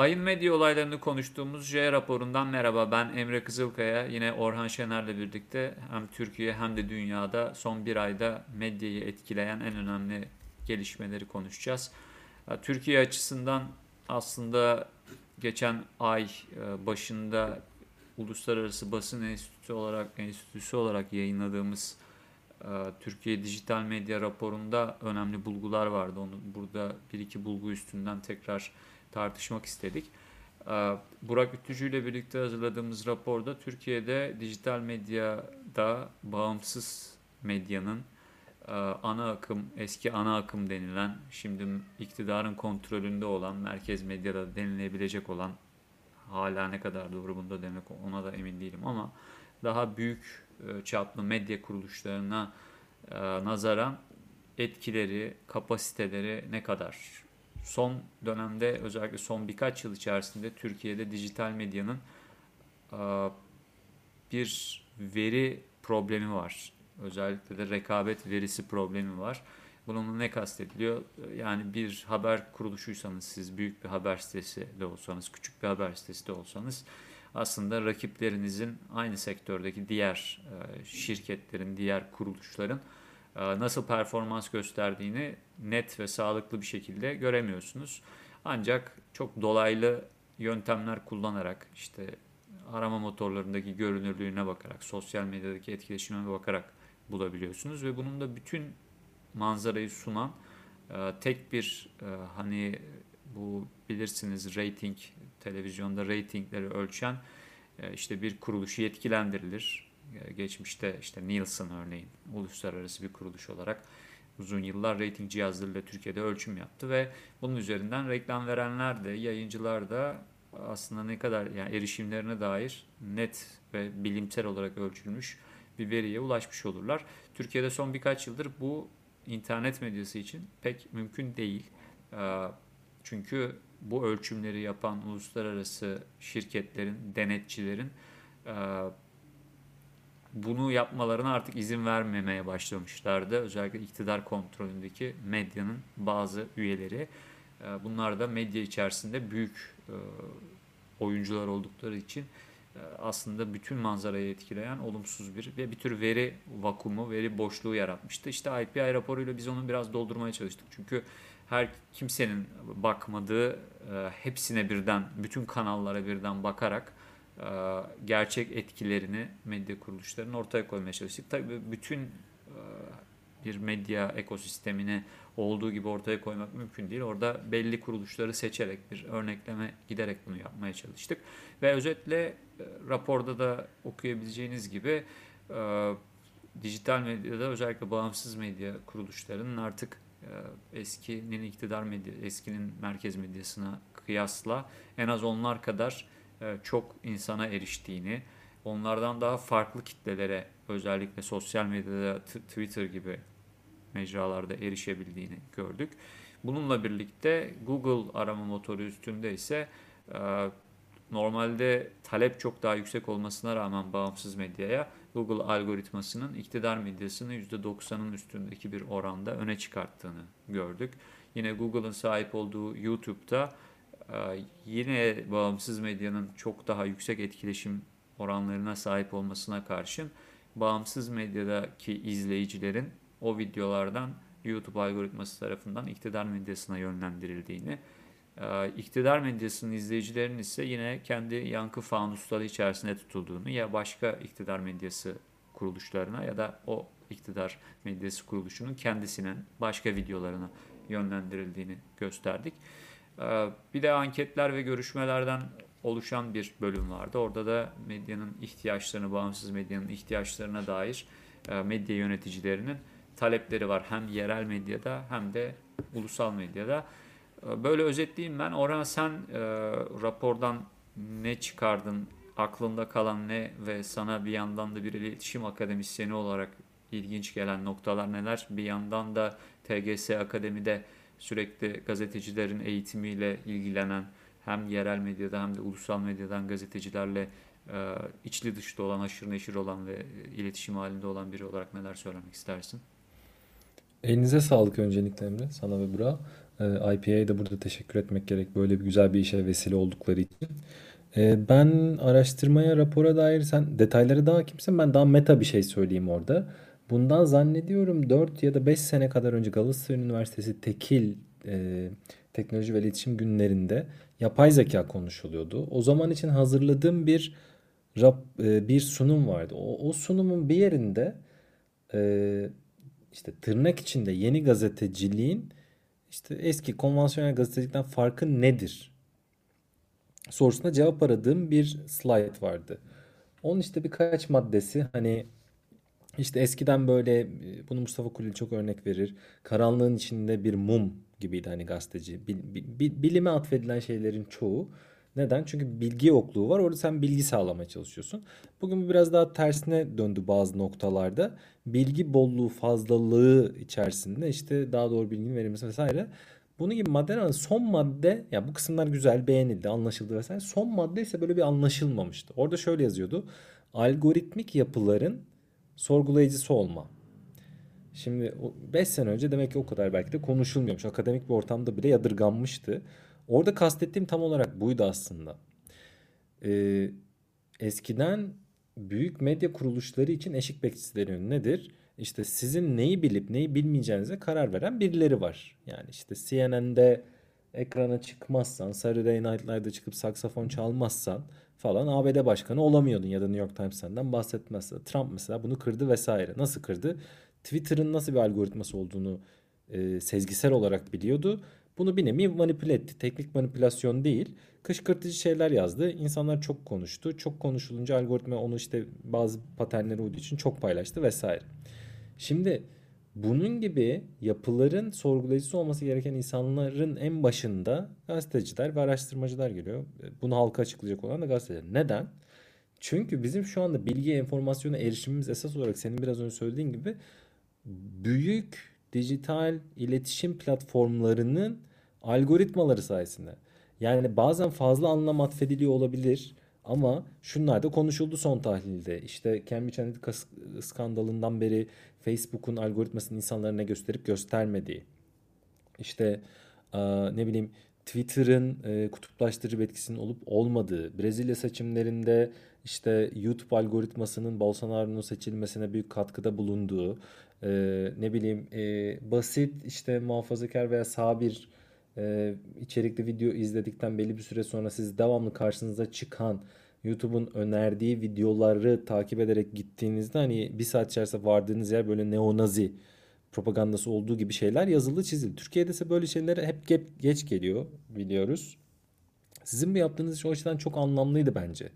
Ayın medya olaylarını konuştuğumuz J raporundan merhaba. Ben Emre Kızılkaya. Yine Orhan Şener'le birlikte hem Türkiye hem de dünyada son bir ayda medyayı etkileyen en önemli gelişmeleri konuşacağız. Türkiye açısından aslında geçen ay e, başında Uluslararası Basın Enstitüsü olarak enstitüsü olarak yayınladığımız e, Türkiye Dijital Medya raporunda önemli bulgular vardı. Onu burada bir iki bulgu üstünden tekrar tartışmak istedik. Ee, Burak Ütücü ile birlikte hazırladığımız raporda Türkiye'de dijital medyada bağımsız medyanın e, ana akım, eski ana akım denilen, şimdi iktidarın kontrolünde olan, merkez medyada denilebilecek olan, hala ne kadar doğru bunda demek ona da emin değilim ama daha büyük e, çaplı medya kuruluşlarına e, nazaran etkileri, kapasiteleri ne kadar son dönemde özellikle son birkaç yıl içerisinde Türkiye'de dijital medyanın bir veri problemi var. Özellikle de rekabet verisi problemi var. Bununla ne kastediliyor? Yani bir haber kuruluşuysanız siz büyük bir haber sitesi de olsanız, küçük bir haber sitesi de olsanız aslında rakiplerinizin aynı sektördeki diğer şirketlerin, diğer kuruluşların nasıl performans gösterdiğini net ve sağlıklı bir şekilde göremiyorsunuz. Ancak çok dolaylı yöntemler kullanarak işte arama motorlarındaki görünürlüğüne bakarak, sosyal medyadaki etkileşime bakarak bulabiliyorsunuz ve bunun da bütün manzarayı sunan tek bir hani bu bilirsiniz rating televizyonda ratingleri ölçen işte bir kuruluşu yetkilendirilir geçmişte işte Nielsen örneğin uluslararası bir kuruluş olarak uzun yıllar rating cihazlarıyla Türkiye'de ölçüm yaptı ve bunun üzerinden reklam verenler de yayıncılar da aslında ne kadar yani erişimlerine dair net ve bilimsel olarak ölçülmüş bir veriye ulaşmış olurlar. Türkiye'de son birkaç yıldır bu internet medyası için pek mümkün değil. Ee, çünkü bu ölçümleri yapan uluslararası şirketlerin, denetçilerin e, bunu yapmalarına artık izin vermemeye başlamışlardı. Özellikle iktidar kontrolündeki medyanın bazı üyeleri. Ee, bunlar da medya içerisinde büyük e, oyuncular oldukları için e, aslında bütün manzarayı etkileyen olumsuz bir ve bir tür veri vakumu, veri boşluğu yaratmıştı. İşte IPI raporuyla biz onu biraz doldurmaya çalıştık. Çünkü her kimsenin bakmadığı e, hepsine birden, bütün kanallara birden bakarak gerçek etkilerini medya kuruluşlarının ortaya koymaya çalıştık. Tabii bütün e, bir medya ekosistemini olduğu gibi ortaya koymak mümkün değil. Orada belli kuruluşları seçerek bir örnekleme giderek bunu yapmaya çalıştık. Ve özetle e, raporda da okuyabileceğiniz gibi dijital medyada özellikle bağımsız medya kuruluşlarının artık eskinin iktidar medya, eskinin merkez medyasına kıyasla en az onlar kadar e, çok insana eriştiğini, onlardan daha farklı kitlelere özellikle sosyal medyada Twitter gibi mecralarda erişebildiğini gördük. Bununla birlikte Google arama motoru üstünde ise e, normalde talep çok daha yüksek olmasına rağmen bağımsız medyaya Google algoritmasının iktidar medyasını %90'ın üstündeki bir oranda öne çıkarttığını gördük. Yine Google'ın sahip olduğu YouTube'da yine bağımsız medyanın çok daha yüksek etkileşim oranlarına sahip olmasına karşın bağımsız medyadaki izleyicilerin o videolardan YouTube algoritması tarafından iktidar medyasına yönlendirildiğini, e, iktidar medyasının izleyicilerin ise yine kendi yankı fanusları içerisinde tutulduğunu ya başka iktidar medyası kuruluşlarına ya da o iktidar medyası kuruluşunun kendisinin başka videolarına yönlendirildiğini gösterdik. Ee, bir de anketler ve görüşmelerden oluşan bir bölüm vardı. Orada da medyanın ihtiyaçlarını, bağımsız medyanın ihtiyaçlarına dair e, medya yöneticilerinin talepleri var. Hem yerel medyada hem de ulusal medyada. Ee, böyle özetleyeyim ben. Orhan sen e, rapordan ne çıkardın, aklında kalan ne ve sana bir yandan da bir iletişim akademisyeni olarak ilginç gelen noktalar neler? Bir yandan da TGS Akademi'de sürekli gazetecilerin eğitimiyle ilgilenen hem yerel medyada hem de ulusal medyadan gazetecilerle e, içli dışlı olan, aşırı neşir olan ve iletişim halinde olan biri olarak neler söylemek istersin? Elinize sağlık öncelikle Emre, sana ve Burak. Ee, IPA'ya da burada teşekkür etmek gerek böyle bir güzel bir işe vesile oldukları için. Ee, ben araştırmaya, rapora dair sen detayları daha kimsin? Ben daha meta bir şey söyleyeyim orada. Bundan zannediyorum 4 ya da 5 sene kadar önce Galatasaray Üniversitesi Tekil e, Teknoloji ve İletişim Günlerinde yapay zeka konuşuluyordu. O zaman için hazırladığım bir rap, e, bir sunum vardı. O, o sunumun bir yerinde e, işte tırnak içinde yeni gazeteciliğin işte eski konvansiyonel gazetecilikten farkı nedir? Sorusuna cevap aradığım bir slide vardı. Onun işte birkaç maddesi hani işte eskiden böyle bunu Mustafa Kulil çok örnek verir. Karanlığın içinde bir mum gibiydi hani gazeteci. Bil, bil, bilime atfedilen şeylerin çoğu neden? Çünkü bilgi yokluğu var. Orada sen bilgi sağlamaya çalışıyorsun. Bugün bu biraz daha tersine döndü bazı noktalarda. Bilgi bolluğu, fazlalığı içerisinde işte daha doğru bilginin verilmesi vesaire. Bunun gibi maddeler son madde ya bu kısımlar güzel beğenildi anlaşıldı vesaire. Son madde ise böyle bir anlaşılmamıştı. Orada şöyle yazıyordu. Algoritmik yapıların sorgulayıcısı olma. Şimdi 5 sene önce demek ki o kadar belki de konuşulmuyormuş. Akademik bir ortamda bile yadırganmıştı. Orada kastettiğim tam olarak buydu aslında. Ee, eskiden büyük medya kuruluşları için eşik bekçisi Nedir? İşte sizin neyi bilip neyi bilmeyeceğinize karar veren birileri var. Yani işte CNN'de ekrana çıkmazsan, Saturday Night Live'da çıkıp saksafon çalmazsan falan ABD başkanı olamıyordun ya da New York Times senden bahsetmezse. Trump mesela bunu kırdı vesaire. Nasıl kırdı? Twitter'ın nasıl bir algoritması olduğunu e, sezgisel olarak biliyordu bunu bir nevi manipüle etti. Teknik manipülasyon değil. Kışkırtıcı şeyler yazdı. İnsanlar çok konuştu. Çok konuşulunca algoritma onu işte bazı paternleri uyduğu için çok paylaştı vesaire. Şimdi bunun gibi yapıların sorgulayıcısı olması gereken insanların en başında gazeteciler ve araştırmacılar geliyor. Bunu halka açıklayacak olan da gazeteciler. Neden? Çünkü bizim şu anda bilgi, informasyona erişimimiz esas olarak senin biraz önce söylediğin gibi büyük dijital iletişim platformlarının algoritmaları sayesinde. Yani bazen fazla anlam atfediliyor olabilir ama şunlar da konuşuldu son tahlilde. İşte Cambridge Analytica skandalından beri Facebook'un algoritmasını insanlara gösterip göstermediği. İşte ne bileyim Twitter'ın kutuplaştırıcı etkisinin olup olmadığı, Brezilya seçimlerinde işte YouTube algoritmasının Bolsonaro'nun seçilmesine büyük katkıda bulunduğu, ne bileyim basit işte muhafazakar veya sağ bir e, içerikli video izledikten belli bir süre sonra siz devamlı karşınıza çıkan YouTube'un önerdiği videoları takip ederek gittiğinizde hani bir saat içerisinde vardığınız yer böyle neonazi propagandası olduğu gibi şeyler yazılı çizildi. Türkiye'de ise böyle şeyler hep geç geliyor biliyoruz. Sizin bu yaptığınız iş o açıdan çok anlamlıydı bence.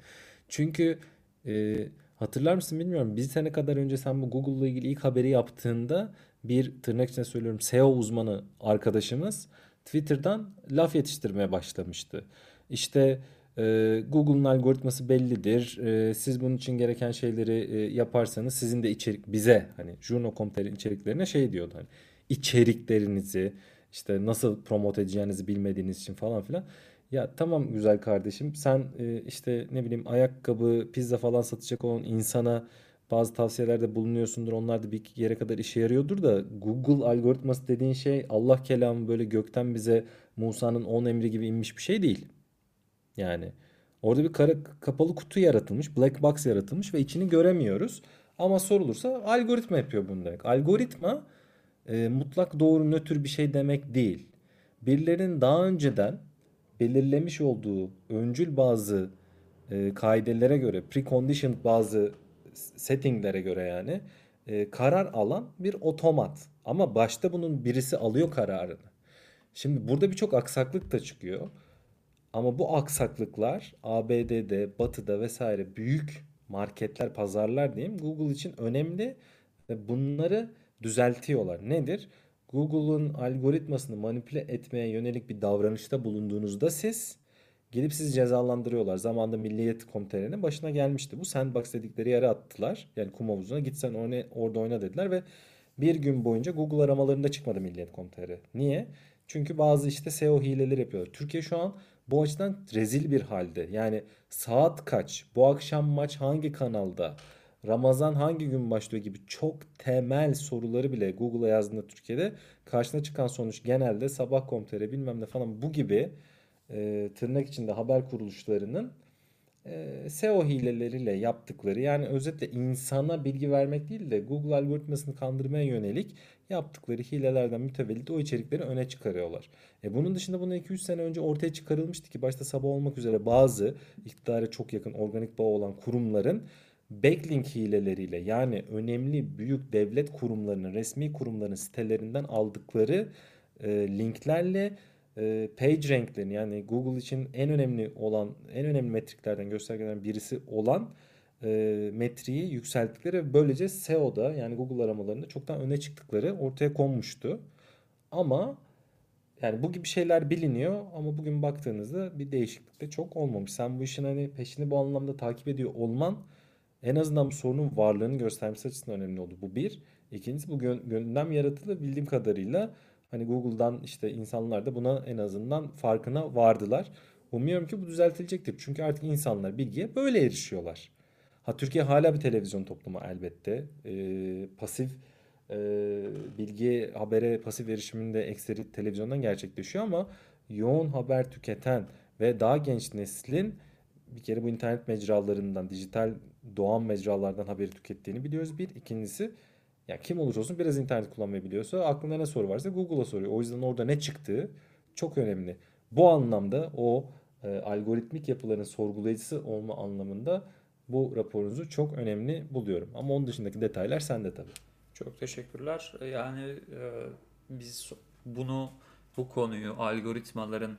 Çünkü e, hatırlar mısın bilmiyorum bir sene kadar önce sen bu Google'la ilgili ilk haberi yaptığında bir tırnak içinde söylüyorum SEO uzmanı arkadaşımız Twitter'dan laf yetiştirmeye başlamıştı. İşte e, Google'un algoritması bellidir. E, siz bunun için gereken şeyleri e, yaparsanız sizin de içerik bize hani Juno.com.tr'in içeriklerine şey diyordu hani içeriklerinizi işte nasıl promote edeceğinizi bilmediğiniz için falan filan. Ya tamam güzel kardeşim sen e, işte ne bileyim ayakkabı, pizza falan satacak olan insana bazı tavsiyelerde bulunuyorsundur. Onlar da bir yere kadar işe yarıyordur da Google algoritması dediğin şey Allah kelamı böyle gökten bize Musa'nın 10 emri gibi inmiş bir şey değil. Yani orada bir kara, kapalı kutu yaratılmış, black box yaratılmış ve içini göremiyoruz. Ama sorulursa algoritma yapıyor bunu demek. Algoritma e, mutlak doğru nötr bir şey demek değil. Birilerinin daha önceden belirlemiş olduğu öncül bazı e, kaidelere göre preconditioned bazı settinglere göre yani e, karar alan bir otomat. Ama başta bunun birisi alıyor kararını. Şimdi burada birçok aksaklık da çıkıyor. Ama bu aksaklıklar ABD'de, Batı'da vesaire büyük marketler, pazarlar diyeyim Google için önemli ve bunları düzeltiyorlar. Nedir? Google'un algoritmasını manipüle etmeye yönelik bir davranışta bulunduğunuzda siz Gelip sizi cezalandırıyorlar. Zamanında Milliyet Komitelerinin başına gelmişti. Bu sandbox dedikleri yere attılar. Yani kum havuzuna git sen orada, oyna dediler ve bir gün boyunca Google aramalarında çıkmadı Milliyet Komiteleri. Niye? Çünkü bazı işte SEO hileleri yapıyorlar. Türkiye şu an bu açıdan rezil bir halde. Yani saat kaç, bu akşam maç hangi kanalda, Ramazan hangi gün başlıyor gibi çok temel soruları bile Google'a yazdığında Türkiye'de karşına çıkan sonuç genelde sabah.com.tr bilmem ne falan bu gibi e, tırnak içinde haber kuruluşlarının e, SEO hileleriyle yaptıkları yani özetle insana bilgi vermek değil de Google algoritmasını kandırmaya yönelik yaptıkları hilelerden mütevellit o içerikleri öne çıkarıyorlar. E bunun dışında bunu 2-3 sene önce ortaya çıkarılmıştı ki başta sabah olmak üzere bazı iktidara çok yakın organik bağ olan kurumların backlink hileleriyle yani önemli büyük devlet kurumlarının resmi kurumların sitelerinden aldıkları e, linklerle e, page ranklerini yani Google için en önemli olan en önemli metriklerden göstergelerden birisi olan e, metriği yükselttikleri ve böylece SEO'da yani Google aramalarında çoktan öne çıktıkları ortaya konmuştu. Ama yani bu gibi şeyler biliniyor ama bugün baktığınızda bir değişiklik de çok olmamış. Sen bu işin hani peşini bu anlamda takip ediyor olman en azından bu sorunun varlığını göstermesi açısından önemli oldu. Bu bir. İkincisi bu gündem yaratıldı bildiğim kadarıyla Hani Google'dan işte insanlar da buna en azından farkına vardılar. Umuyorum ki bu düzeltilecektir. Çünkü artık insanlar bilgiye böyle erişiyorlar. Ha Türkiye hala bir televizyon toplumu elbette. Ee, pasif e, bilgi habere pasif erişiminde ekseri televizyondan gerçekleşiyor ama yoğun haber tüketen ve daha genç neslin bir kere bu internet mecralarından, dijital doğan mecralardan haberi tükettiğini biliyoruz. Bir. ikincisi yani kim olursa olsun biraz internet kullanmayı biliyorsa aklında ne soru varsa Google'a soruyor. O yüzden orada ne çıktığı çok önemli. Bu anlamda o e, algoritmik yapıların sorgulayıcısı olma anlamında bu raporunuzu çok önemli buluyorum. Ama onun dışındaki detaylar sende tabii. Çok teşekkürler. Yani e, biz bunu bu konuyu algoritmaların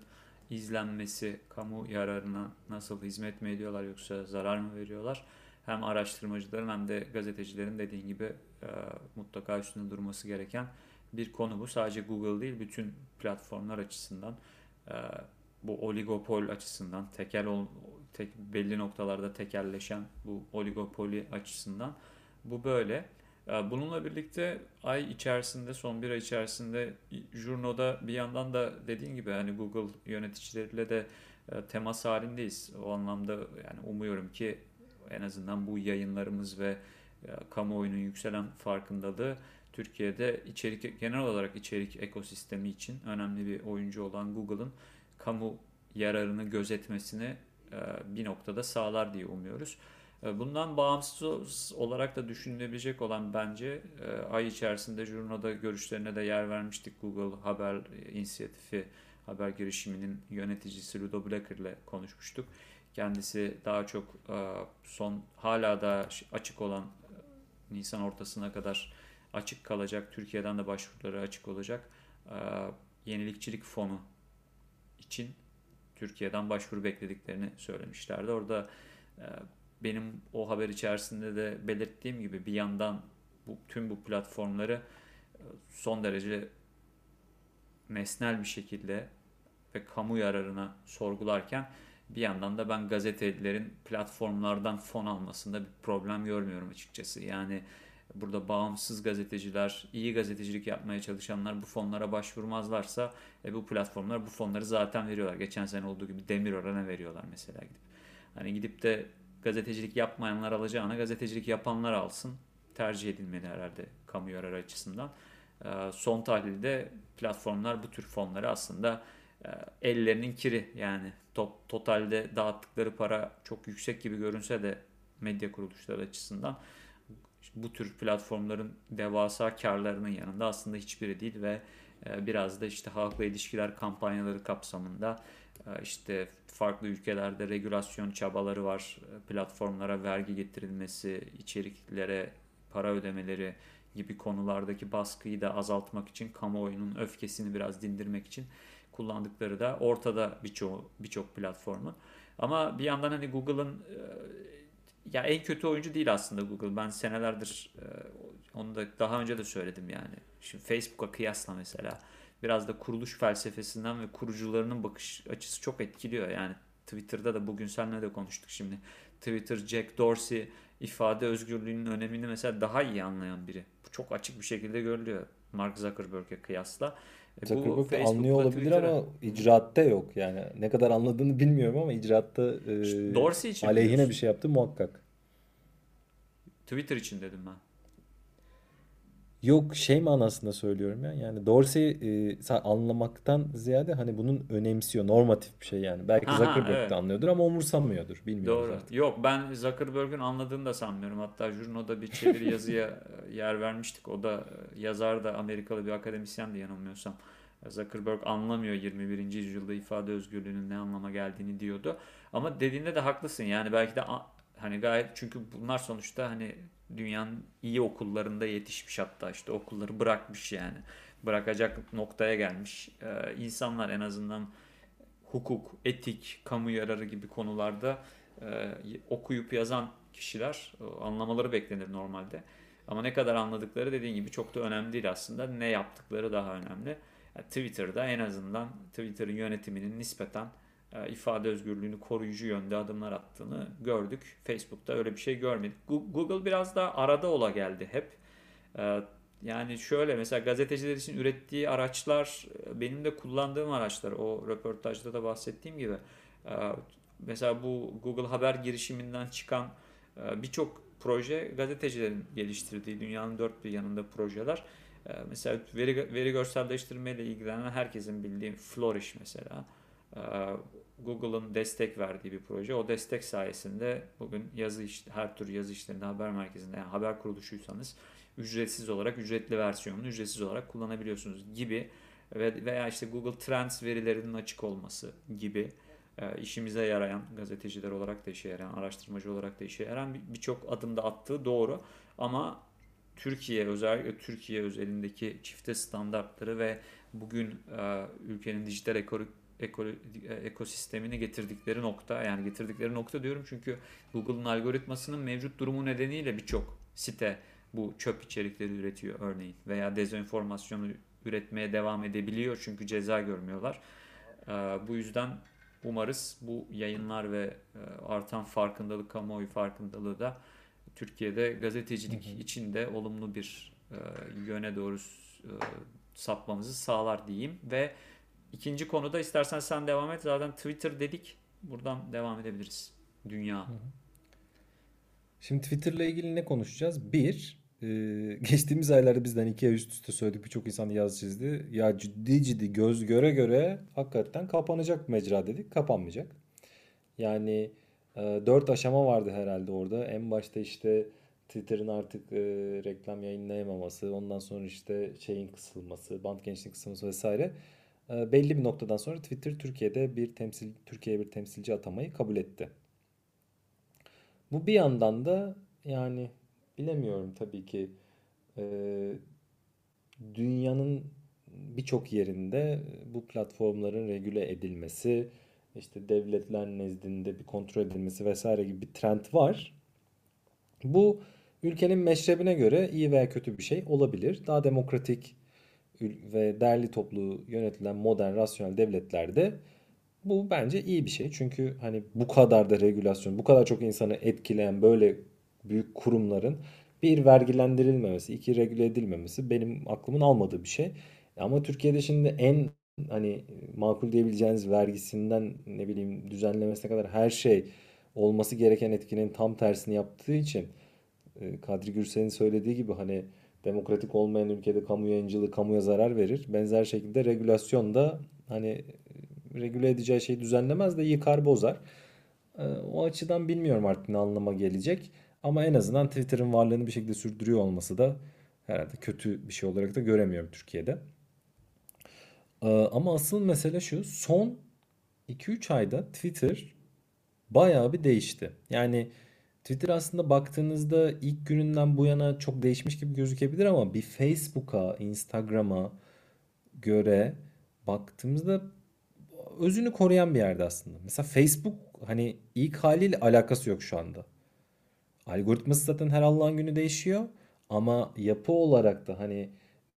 izlenmesi kamu yararına nasıl hizmet mi ediyorlar yoksa zarar mı veriyorlar? Hem araştırmacıların hem de gazetecilerin dediğin gibi e, mutlaka üstünde durması gereken bir konu bu. Sadece Google değil bütün platformlar açısından e, bu oligopol açısından tekel ol, tek, belli noktalarda tekelleşen bu oligopoli açısından bu böyle. E, bununla birlikte ay içerisinde son bir ay içerisinde Jurno'da bir yandan da dediğin gibi hani Google yöneticileriyle de e, temas halindeyiz. O anlamda yani umuyorum ki en azından bu yayınlarımız ve e, kamuoyunun yükselen farkındalığı Türkiye'de içerik genel olarak içerik ekosistemi için önemli bir oyuncu olan Google'ın kamu yararını gözetmesini e, bir noktada sağlar diye umuyoruz. E, bundan bağımsız olarak da düşünülebilecek olan bence ay içerisinde Jurno'da görüşlerine de yer vermiştik. Google Haber inisiyatifi haber girişiminin yöneticisi Ludo Blacker ile konuşmuştuk. Kendisi daha çok e, son hala da açık olan e, Nisan ortasına kadar açık kalacak. Türkiye'den de başvuruları açık olacak. E, yenilikçilik fonu için Türkiye'den başvuru beklediklerini söylemişlerdi. Orada benim o haber içerisinde de belirttiğim gibi bir yandan bu, tüm bu platformları son derece nesnel bir şekilde ve kamu yararına sorgularken bir yandan da ben gazetecilerin platformlardan fon almasında bir problem görmüyorum açıkçası. Yani burada bağımsız gazeteciler, iyi gazetecilik yapmaya çalışanlar bu fonlara başvurmazlarsa e, bu platformlar bu fonları zaten veriyorlar. Geçen sene olduğu gibi demir orana veriyorlar mesela gidip. Hani gidip de gazetecilik yapmayanlar alacağına gazetecilik yapanlar alsın. Tercih edilmeli herhalde kamu yararı açısından. E, son tahlilde platformlar bu tür fonları aslında ellerinin kiri yani top, totalde dağıttıkları para çok yüksek gibi görünse de medya kuruluşları açısından bu tür platformların devasa karlarının yanında aslında hiçbiri değil ve e, biraz da işte halkla ilişkiler kampanyaları kapsamında e, işte farklı ülkelerde regülasyon çabaları var. Platformlara vergi getirilmesi, içeriklere para ödemeleri gibi konulardaki baskıyı da azaltmak için kamuoyunun öfkesini biraz dindirmek için kullandıkları da ortada birçok birçok platformun. Ama bir yandan hani Google'ın e, ya en kötü oyuncu değil aslında Google. Ben senelerdir e, onu da daha önce de söyledim yani. Şimdi Facebook'a kıyasla mesela biraz da kuruluş felsefesinden ve kurucularının bakış açısı çok etkiliyor. Yani Twitter'da da bugün seninle de konuştuk şimdi. Twitter Jack Dorsey ifade özgürlüğünün önemini mesela daha iyi anlayan biri. Bu çok açık bir şekilde görülüyor Mark Zuckerberg'e kıyasla. E Zuckerberg bu anlıyor olabilir Twitter'a... ama icraatta yok. Yani ne kadar anladığını bilmiyorum ama icraatta e, Dorsey için aleyhine bir şey yaptı muhakkak. Twitter için dedim ben. Yok şey manasında söylüyorum ya. Yani Dorsey'i e, anlamaktan ziyade hani bunun önemsiyor. Normatif bir şey yani. Belki Aha, Zuckerberg evet. de anlıyordur ama umursamıyordur. Bilmiyoruz Doğru. artık. Yok ben Zuckerberg'ün anladığını da sanmıyorum. Hatta Jurno'da bir çeviri yazıya yer vermiştik. O da yazar da Amerikalı bir akademisyen de yanılmıyorsam. Zuckerberg anlamıyor 21. yüzyılda ifade özgürlüğünün ne anlama geldiğini diyordu. Ama dediğinde de haklısın. Yani belki de hani gayet çünkü bunlar sonuçta hani dünyanın iyi okullarında yetişmiş hatta işte okulları bırakmış yani. Bırakacak noktaya gelmiş. Ee, insanlar en azından hukuk, etik, kamu yararı gibi konularda e, okuyup yazan kişiler e, anlamaları beklenir normalde. Ama ne kadar anladıkları dediğin gibi çok da önemli değil aslında. Ne yaptıkları daha önemli. Yani Twitter'da en azından Twitter'ın yönetiminin nispeten ifade özgürlüğünü koruyucu yönde adımlar attığını gördük. Facebook'ta öyle bir şey görmedik. Google biraz daha arada ola geldi hep. E, yani şöyle mesela gazeteciler için ürettiği araçlar e, benim de kullandığım araçlar. O röportajda da bahsettiğim gibi. Mesela bu Google Haber girişiminden çıkan birçok proje gazetecilerin geliştirdiği dünyanın dört bir yanında projeler. Mesela veri, veri görselleştirme ile ilgilenen herkesin bildiği Flourish mesela Google'ın destek verdiği bir proje. O destek sayesinde bugün yazı iş, her tür yazı işlerinde haber merkezinde yani haber kuruluşuysanız ücretsiz olarak ücretli versiyonunu ücretsiz olarak kullanabiliyorsunuz gibi ve veya işte Google Trends verilerinin açık olması gibi e, işimize yarayan gazeteciler olarak da işe yarayan, araştırmacı olarak da işe yarayan birçok adımda attığı doğru ama Türkiye özellikle Türkiye özelindeki çifte standartları ve bugün e, ülkenin dijital ekonomik eko, ekosistemini getirdikleri nokta yani getirdikleri nokta diyorum çünkü Google'ın algoritmasının mevcut durumu nedeniyle birçok site bu çöp içerikleri üretiyor örneğin veya dezenformasyonu üretmeye devam edebiliyor çünkü ceza görmüyorlar. Ee, bu yüzden umarız bu yayınlar ve e, artan farkındalık, kamuoyu farkındalığı da Türkiye'de gazetecilik hı olumlu bir e, yöne doğru e, sapmamızı sağlar diyeyim ve İkinci konuda istersen sen devam et. Zaten Twitter dedik. Buradan devam edebiliriz. Dünya. Şimdi Twitter'la ilgili ne konuşacağız? Bir, e, geçtiğimiz aylarda bizden iki ay üst üste söyledik. Birçok insan yaz çizdi. Ya ciddi ciddi göz göre göre hakikaten kapanacak mecra dedik. Kapanmayacak. Yani e, dört aşama vardı herhalde orada. En başta işte Twitter'ın artık e, reklam yayınlayamaması, ondan sonra işte şeyin kısılması, band gençliğin kısılması vesaire. Ee, belli bir noktadan sonra Twitter Türkiye'de bir temsil Türkiye'ye bir temsilci atamayı kabul etti. Bu bir yandan da yani bilemiyorum tabii ki e, dünyanın birçok yerinde bu platformların regüle edilmesi, işte devletler nezdinde bir kontrol edilmesi vesaire gibi bir trend var. Bu ülkenin meşrebine göre iyi veya kötü bir şey olabilir. Daha demokratik ve derli toplu yönetilen modern rasyonel devletlerde bu bence iyi bir şey. Çünkü hani bu kadar da regülasyon, bu kadar çok insanı etkileyen böyle büyük kurumların bir vergilendirilmemesi, iki regüle edilmemesi benim aklımın almadığı bir şey. Ama Türkiye'de şimdi en hani makul diyebileceğiniz vergisinden ne bileyim düzenlemesine kadar her şey olması gereken etkinin tam tersini yaptığı için e, Kadri Gürsel'in söylediği gibi hani demokratik olmayan ülkede kamu yayıncılığı kamuya zarar verir. Benzer şekilde regülasyon da hani regüle edeceği şeyi düzenlemez de yıkar bozar. Ee, o açıdan bilmiyorum artık ne anlama gelecek. Ama en azından Twitter'ın varlığını bir şekilde sürdürüyor olması da herhalde kötü bir şey olarak da göremiyorum Türkiye'de. Ee, ama asıl mesele şu. Son 2-3 ayda Twitter bayağı bir değişti. Yani Twitter aslında baktığınızda ilk gününden bu yana çok değişmiş gibi gözükebilir ama bir Facebook'a, Instagram'a göre baktığımızda özünü koruyan bir yerde aslında. Mesela Facebook hani ilk haliyle alakası yok şu anda. Algoritması zaten her Allah'ın günü değişiyor ama yapı olarak da hani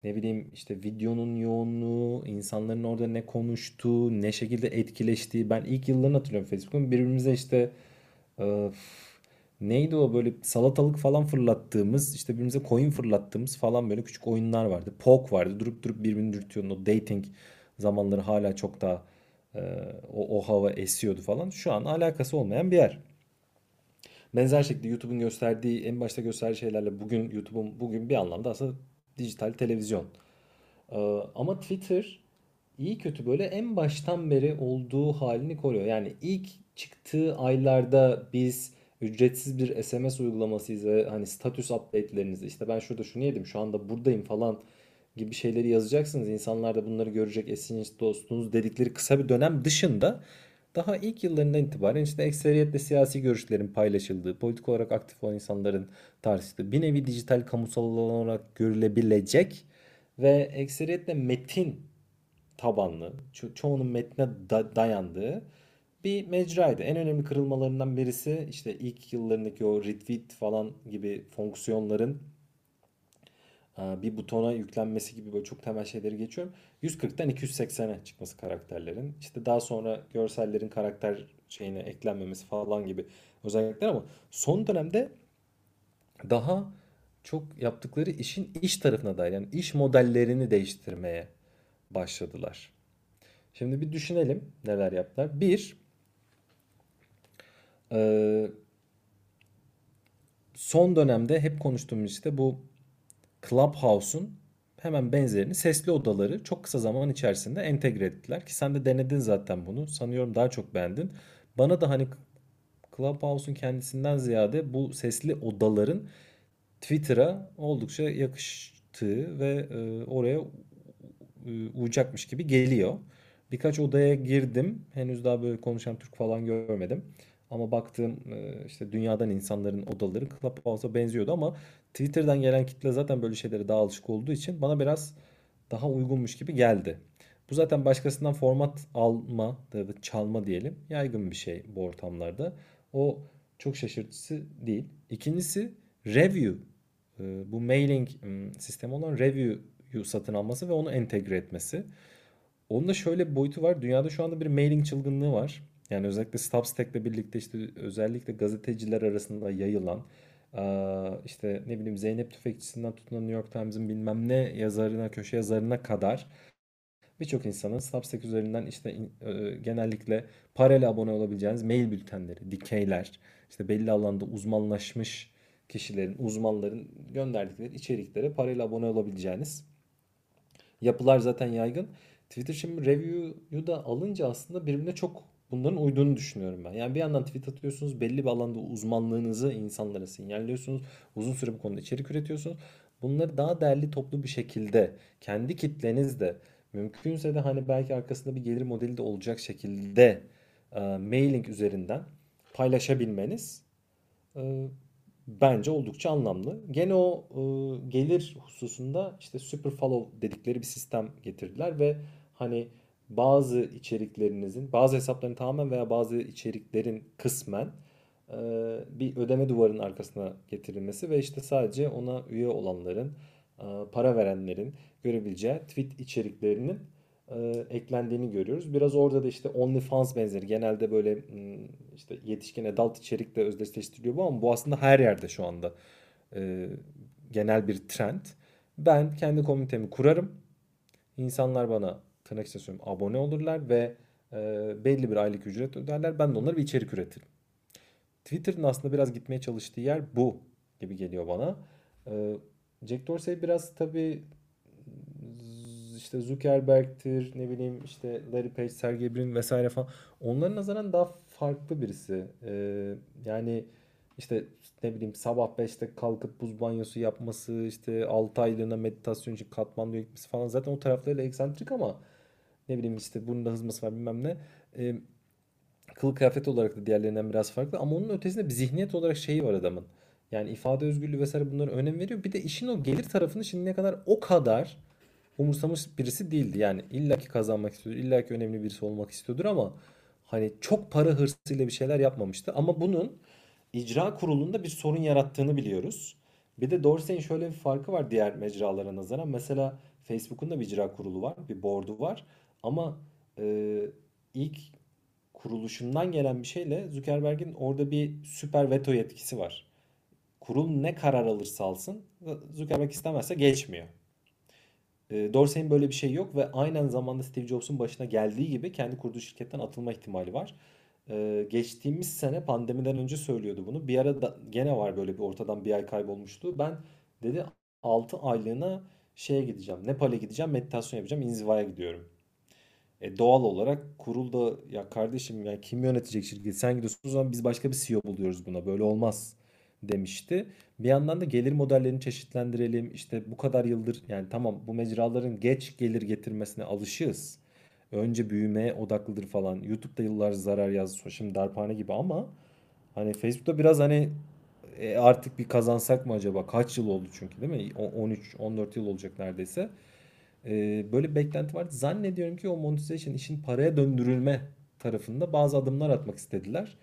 ne bileyim işte videonun yoğunluğu, insanların orada ne konuştuğu, ne şekilde etkileştiği. Ben ilk yıllarını hatırlıyorum Facebook'un birbirimize işte neydi o böyle salatalık falan fırlattığımız işte birbirimize coin fırlattığımız falan böyle küçük oyunlar vardı. Pok vardı. Durup durup birbirini dürtüyordun. O dating zamanları hala çok daha e, o, o hava esiyordu falan. Şu an alakası olmayan bir yer. Benzer şekilde YouTube'un gösterdiği en başta gösterdiği şeylerle bugün YouTube'un bugün bir anlamda aslında dijital televizyon. Ee, ama Twitter iyi kötü böyle en baştan beri olduğu halini koruyor. Yani ilk çıktığı aylarda biz ücretsiz bir SMS uygulamasıyız ve hani status update'lerinizi işte ben şurada şunu yedim şu anda buradayım falan gibi şeyleri yazacaksınız. İnsanlar da bunları görecek eşiniz dostunuz dedikleri kısa bir dönem dışında daha ilk yıllarından itibaren işte ekseriyetle siyasi görüşlerin paylaşıldığı, politik olarak aktif olan insanların tartıştığı, bir nevi dijital kamusal olarak görülebilecek ve ekseriyetle metin tabanlı, ço- çoğunun metne da- dayandığı bir mecraydı. En önemli kırılmalarından birisi işte ilk yıllarındaki o retweet falan gibi fonksiyonların bir butona yüklenmesi gibi böyle çok temel şeyleri geçiyorum. 140'tan 280'e çıkması karakterlerin. İşte daha sonra görsellerin karakter şeyine eklenmemesi falan gibi özellikler ama son dönemde daha çok yaptıkları işin iş tarafına dair yani iş modellerini değiştirmeye başladılar. Şimdi bir düşünelim neler yaptılar. Bir, son dönemde hep konuştuğumuz işte bu Clubhouse'un hemen benzerini sesli odaları çok kısa zaman içerisinde entegre ettiler. Ki sen de denedin zaten bunu. Sanıyorum daha çok beğendin. Bana da hani Clubhouse'un kendisinden ziyade bu sesli odaların Twitter'a oldukça yakıştığı ve e, oraya e, uyacakmış gibi geliyor. Birkaç odaya girdim. Henüz daha böyle konuşan Türk falan görmedim. Ama baktığım e, işte dünyadan insanların odaları Clubhouse'a benziyordu ama Twitter'dan gelen kitle zaten böyle şeylere daha alışık olduğu için bana biraz daha uygunmuş gibi geldi. Bu zaten başkasından format alma ya da çalma diyelim yaygın bir şey bu ortamlarda. O çok şaşırtıcı değil. İkincisi review. E, bu mailing sistemi olan review'yu satın alması ve onu entegre etmesi. Onun da şöyle bir boyutu var. Dünyada şu anda bir mailing çılgınlığı var. Yani özellikle Substack'le birlikte işte özellikle gazeteciler arasında yayılan işte ne bileyim Zeynep Tüfekçisi'nden tutun New York Times'ın bilmem ne yazarına, köşe yazarına kadar birçok insanın Substack üzerinden işte genellikle parayla abone olabileceğiniz mail bültenleri, dikeyler, işte belli alanda uzmanlaşmış kişilerin, uzmanların gönderdikleri içeriklere parayla abone olabileceğiniz yapılar zaten yaygın. Twitter şimdi review'yu da alınca aslında birbirine çok bunların uyduğunu düşünüyorum ben. Yani bir yandan tweet atıyorsunuz, belli bir alanda uzmanlığınızı insanlara sinyalliyorsunuz. Uzun süre bu konuda içerik üretiyorsunuz. Bunları daha değerli toplu bir şekilde kendi kitlenizde mümkünse de hani belki arkasında bir gelir modeli de olacak şekilde e, mailing üzerinden paylaşabilmeniz e, bence oldukça anlamlı. Gene o e, gelir hususunda işte super follow dedikleri bir sistem getirdiler ve hani bazı içeriklerinizin, bazı hesapların tamamen veya bazı içeriklerin kısmen e, bir ödeme duvarının arkasına getirilmesi ve işte sadece ona üye olanların, e, para verenlerin görebileceği tweet içeriklerinin e, eklendiğini görüyoruz. Biraz orada da işte OnlyFans benzeri genelde böyle hmm, işte yetişkin adult içerikle özdeşleştiriliyor bu ama bu aslında her yerde şu anda genel bir trend. Ben kendi komitemi kurarım. İnsanlar bana tırnak içinde abone olurlar ve e, belli bir aylık ücret öderler. Ben de onlara bir içerik üretirim. Twitter'ın aslında biraz gitmeye çalıştığı yer bu gibi geliyor bana. E, Jack Dorsey biraz tabii işte Zuckerberg'tir ne bileyim işte Larry Page, Sergey Brin vesaire falan onların nazaran daha farklı birisi. Ee, yani işte ne bileyim sabah 5'te kalkıp buz banyosu yapması işte 6 aylığına meditasyon için Katmandu'ya gitmesi falan zaten o taraflarıyla eksantrik ama ne bileyim işte burnunda hızması var bilmem ne. E, kıl kıyafet olarak da diğerlerinden biraz farklı ama onun ötesinde bir zihniyet olarak şeyi var adamın. Yani ifade özgürlüğü vesaire bunlara önem veriyor. Bir de işin o gelir tarafını şimdiye kadar o kadar umursamış birisi değildi. Yani illaki kazanmak istiyordur, illaki önemli birisi olmak istiyordur ama hani çok para hırsıyla bir şeyler yapmamıştı. Ama bunun icra kurulunda bir sorun yarattığını biliyoruz. Bir de Dorsey'in şöyle bir farkı var diğer mecralara nazaran. Mesela Facebook'un da bir icra kurulu var, bir board'u var. Ama e, ilk kuruluşundan gelen bir şeyle Zuckerberg'in orada bir süper veto yetkisi var. Kurul ne karar alırsa alsın Zuckerberg istemezse geçmiyor. E, Dorsey'in böyle bir şey yok ve aynen zamanda Steve Jobs'un başına geldiği gibi kendi kurduğu şirketten atılma ihtimali var. Ee, geçtiğimiz sene pandemiden önce söylüyordu bunu. Bir ara da gene var böyle bir ortadan bir ay kaybolmuştu. Ben dedi 6 aylığına şeye gideceğim. Nepal'e gideceğim, meditasyon yapacağım, inzivaya gidiyorum. E, doğal olarak kurulda ya kardeşim ya kim yönetecek şirketi sen gidiyorsun o zaman biz başka bir CEO buluyoruz buna böyle olmaz demişti. Bir yandan da gelir modellerini çeşitlendirelim işte bu kadar yıldır yani tamam bu mecraların geç gelir getirmesine alışığız. Önce büyümeye odaklıdır falan. YouTube'da yıllar zarar yazdı şimdi darphane gibi ama hani Facebook'ta biraz hani e, artık bir kazansak mı acaba? Kaç yıl oldu çünkü değil mi? 13-14 yıl olacak neredeyse. Ee, böyle bir beklenti vardı. Zannediyorum ki o monetization işin paraya döndürülme tarafında bazı adımlar atmak istediler.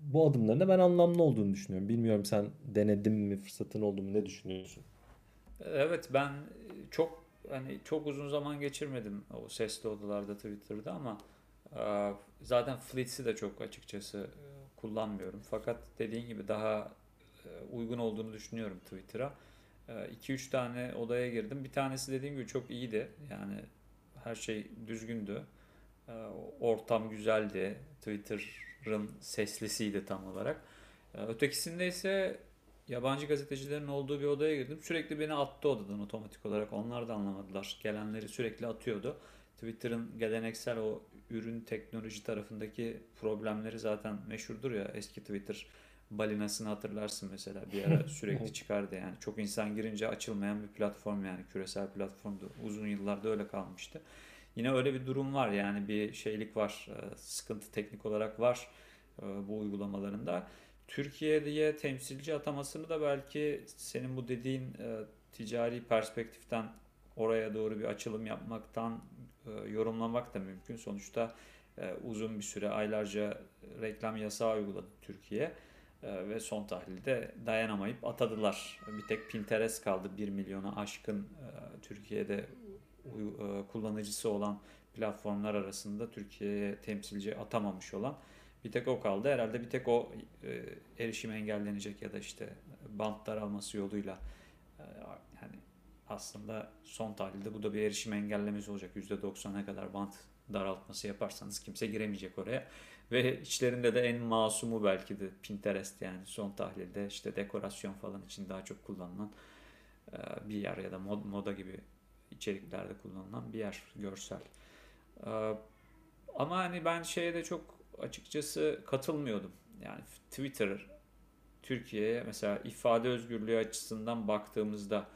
Bu adımların da ben anlamlı olduğunu düşünüyorum. Bilmiyorum sen denedin mi, fırsatın oldu mu, ne düşünüyorsun? Evet ben çok hani çok uzun zaman geçirmedim o sesli odalarda Twitter'da ama e, zaten Fleets'i de çok açıkçası e, kullanmıyorum. Fakat dediğin gibi daha e, uygun olduğunu düşünüyorum Twitter'a. 2-3 tane odaya girdim. Bir tanesi dediğim gibi çok iyiydi. Yani her şey düzgündü. Ortam güzeldi. Twitter'ın seslisiydi tam olarak. Ötekisinde ise yabancı gazetecilerin olduğu bir odaya girdim. Sürekli beni attı odadan otomatik olarak. Onlar da anlamadılar. Gelenleri sürekli atıyordu. Twitter'ın geleneksel o ürün teknoloji tarafındaki problemleri zaten meşhurdur ya. Eski Twitter balinasını hatırlarsın mesela bir ara sürekli çıkardı yani. Çok insan girince açılmayan bir platform yani küresel platformdu. Uzun yıllarda öyle kalmıştı. Yine öyle bir durum var yani bir şeylik var, e, sıkıntı teknik olarak var e, bu uygulamalarında. Türkiye'ye temsilci atamasını da belki senin bu dediğin e, ticari perspektiften oraya doğru bir açılım yapmaktan yorumlamak da mümkün. Sonuçta uzun bir süre aylarca reklam yasağı uyguladı Türkiye. Ee, ve son tahlilde dayanamayıp atadılar. Bir tek Pinterest kaldı 1 milyona aşkın e, Türkiye'de e, kullanıcısı olan platformlar arasında Türkiye'ye temsilci atamamış olan bir tek o kaldı. Herhalde bir tek o e, erişim engellenecek ya da işte bant daralması yoluyla yani aslında son tahlilde bu da bir erişim engellemesi olacak. %90'a kadar bant daraltması yaparsanız kimse giremeyecek oraya. Ve içlerinde de en masumu belki de Pinterest yani son tahlilde işte dekorasyon falan için daha çok kullanılan e, bir yer ya da mod, moda gibi içeriklerde kullanılan bir yer görsel. E, ama hani ben şeye de çok açıkçası katılmıyordum. Yani Twitter Türkiye'ye mesela ifade özgürlüğü açısından baktığımızda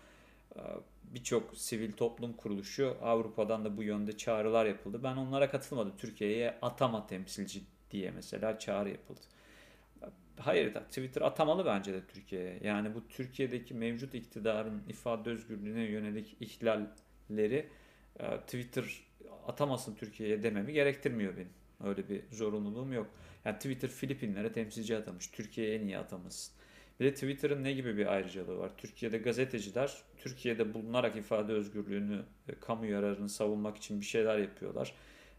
e, birçok sivil toplum kuruluşu Avrupa'dan da bu yönde çağrılar yapıldı. Ben onlara katılmadım. Türkiye'ye atama temsilci diye mesela çağrı yapıldı. Hayır da Twitter atamalı bence de Türkiye'ye. Yani bu Türkiye'deki mevcut iktidarın ifade özgürlüğüne yönelik ihlalleri e, Twitter atamasın Türkiye'ye dememi gerektirmiyor benim. Öyle bir zorunluluğum yok. Yani Twitter Filipinlere temsilci atamış. Türkiye'ye niye atamasın? Bir de Twitter'ın ne gibi bir ayrıcalığı var? Türkiye'de gazeteciler Türkiye'de bulunarak ifade özgürlüğünü, kamu yararını savunmak için bir şeyler yapıyorlar.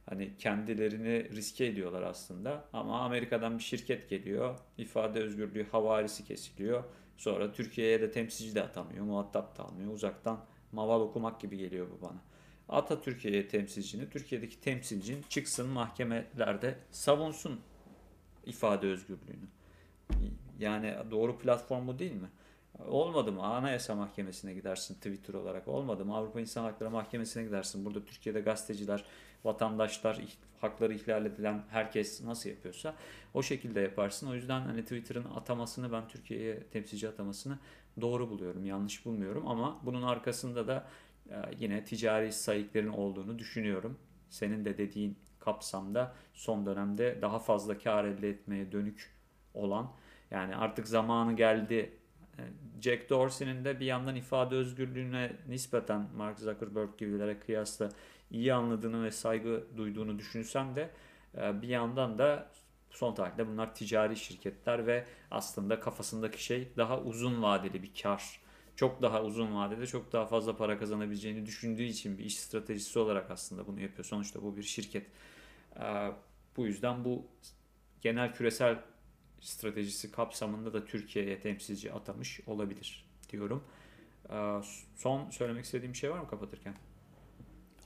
Hani kendilerini riske ediyorlar aslında. Ama Amerika'dan bir şirket geliyor. ifade özgürlüğü havarisi kesiliyor. Sonra Türkiye'ye de temsilci de atamıyor. Muhatap da almıyor. Uzaktan maval okumak gibi geliyor bu bana. Ata Türkiye'ye temsilcini, Türkiye'deki temsilcin çıksın mahkemelerde savunsun ifade özgürlüğünü. Yani doğru platform bu değil mi? Olmadı mı? Anayasa Mahkemesi'ne gidersin Twitter olarak. Olmadı mı? Avrupa İnsan Hakları Mahkemesi'ne gidersin. Burada Türkiye'de gazeteciler, vatandaşlar, hakları ihlal edilen herkes nasıl yapıyorsa o şekilde yaparsın. O yüzden hani Twitter'ın atamasını ben Türkiye'ye temsilci atamasını doğru buluyorum. Yanlış bulmuyorum ama bunun arkasında da e, yine ticari sayıkların olduğunu düşünüyorum. Senin de dediğin kapsamda son dönemde daha fazla kar elde etmeye dönük olan yani artık zamanı geldi Jack Dorsey'nin de bir yandan ifade özgürlüğüne nispeten Mark Zuckerberg gibilere kıyasla iyi anladığını ve saygı duyduğunu düşünsem de e, bir yandan da son tarihte bunlar ticari şirketler ve aslında kafasındaki şey daha uzun vadeli bir kar. Çok daha uzun vadede çok daha fazla para kazanabileceğini düşündüğü için bir iş stratejisi olarak aslında bunu yapıyor. Sonuçta bu bir şirket. E, bu yüzden bu genel küresel stratejisi kapsamında da Türkiye'ye temsilci atamış olabilir diyorum. Ee, son söylemek istediğim bir şey var mı kapatırken?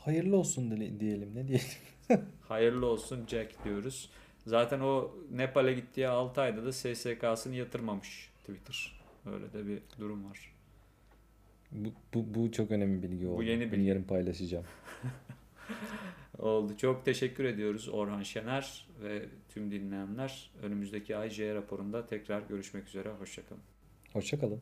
Hayırlı olsun diyelim ne diyelim. Hayırlı olsun Jack diyoruz. Zaten o Nepal'e gittiği 6 ayda da SSK'sını yatırmamış Twitter. Öyle de bir durum var. Bu, bu, bu çok önemli bilgi oldu. yeni Bunu bilgi. yarın paylaşacağım. Oldu. Çok teşekkür ediyoruz Orhan Şener ve tüm dinleyenler. Önümüzdeki ay J raporunda tekrar görüşmek üzere. Hoşçakalın. Hoşçakalın.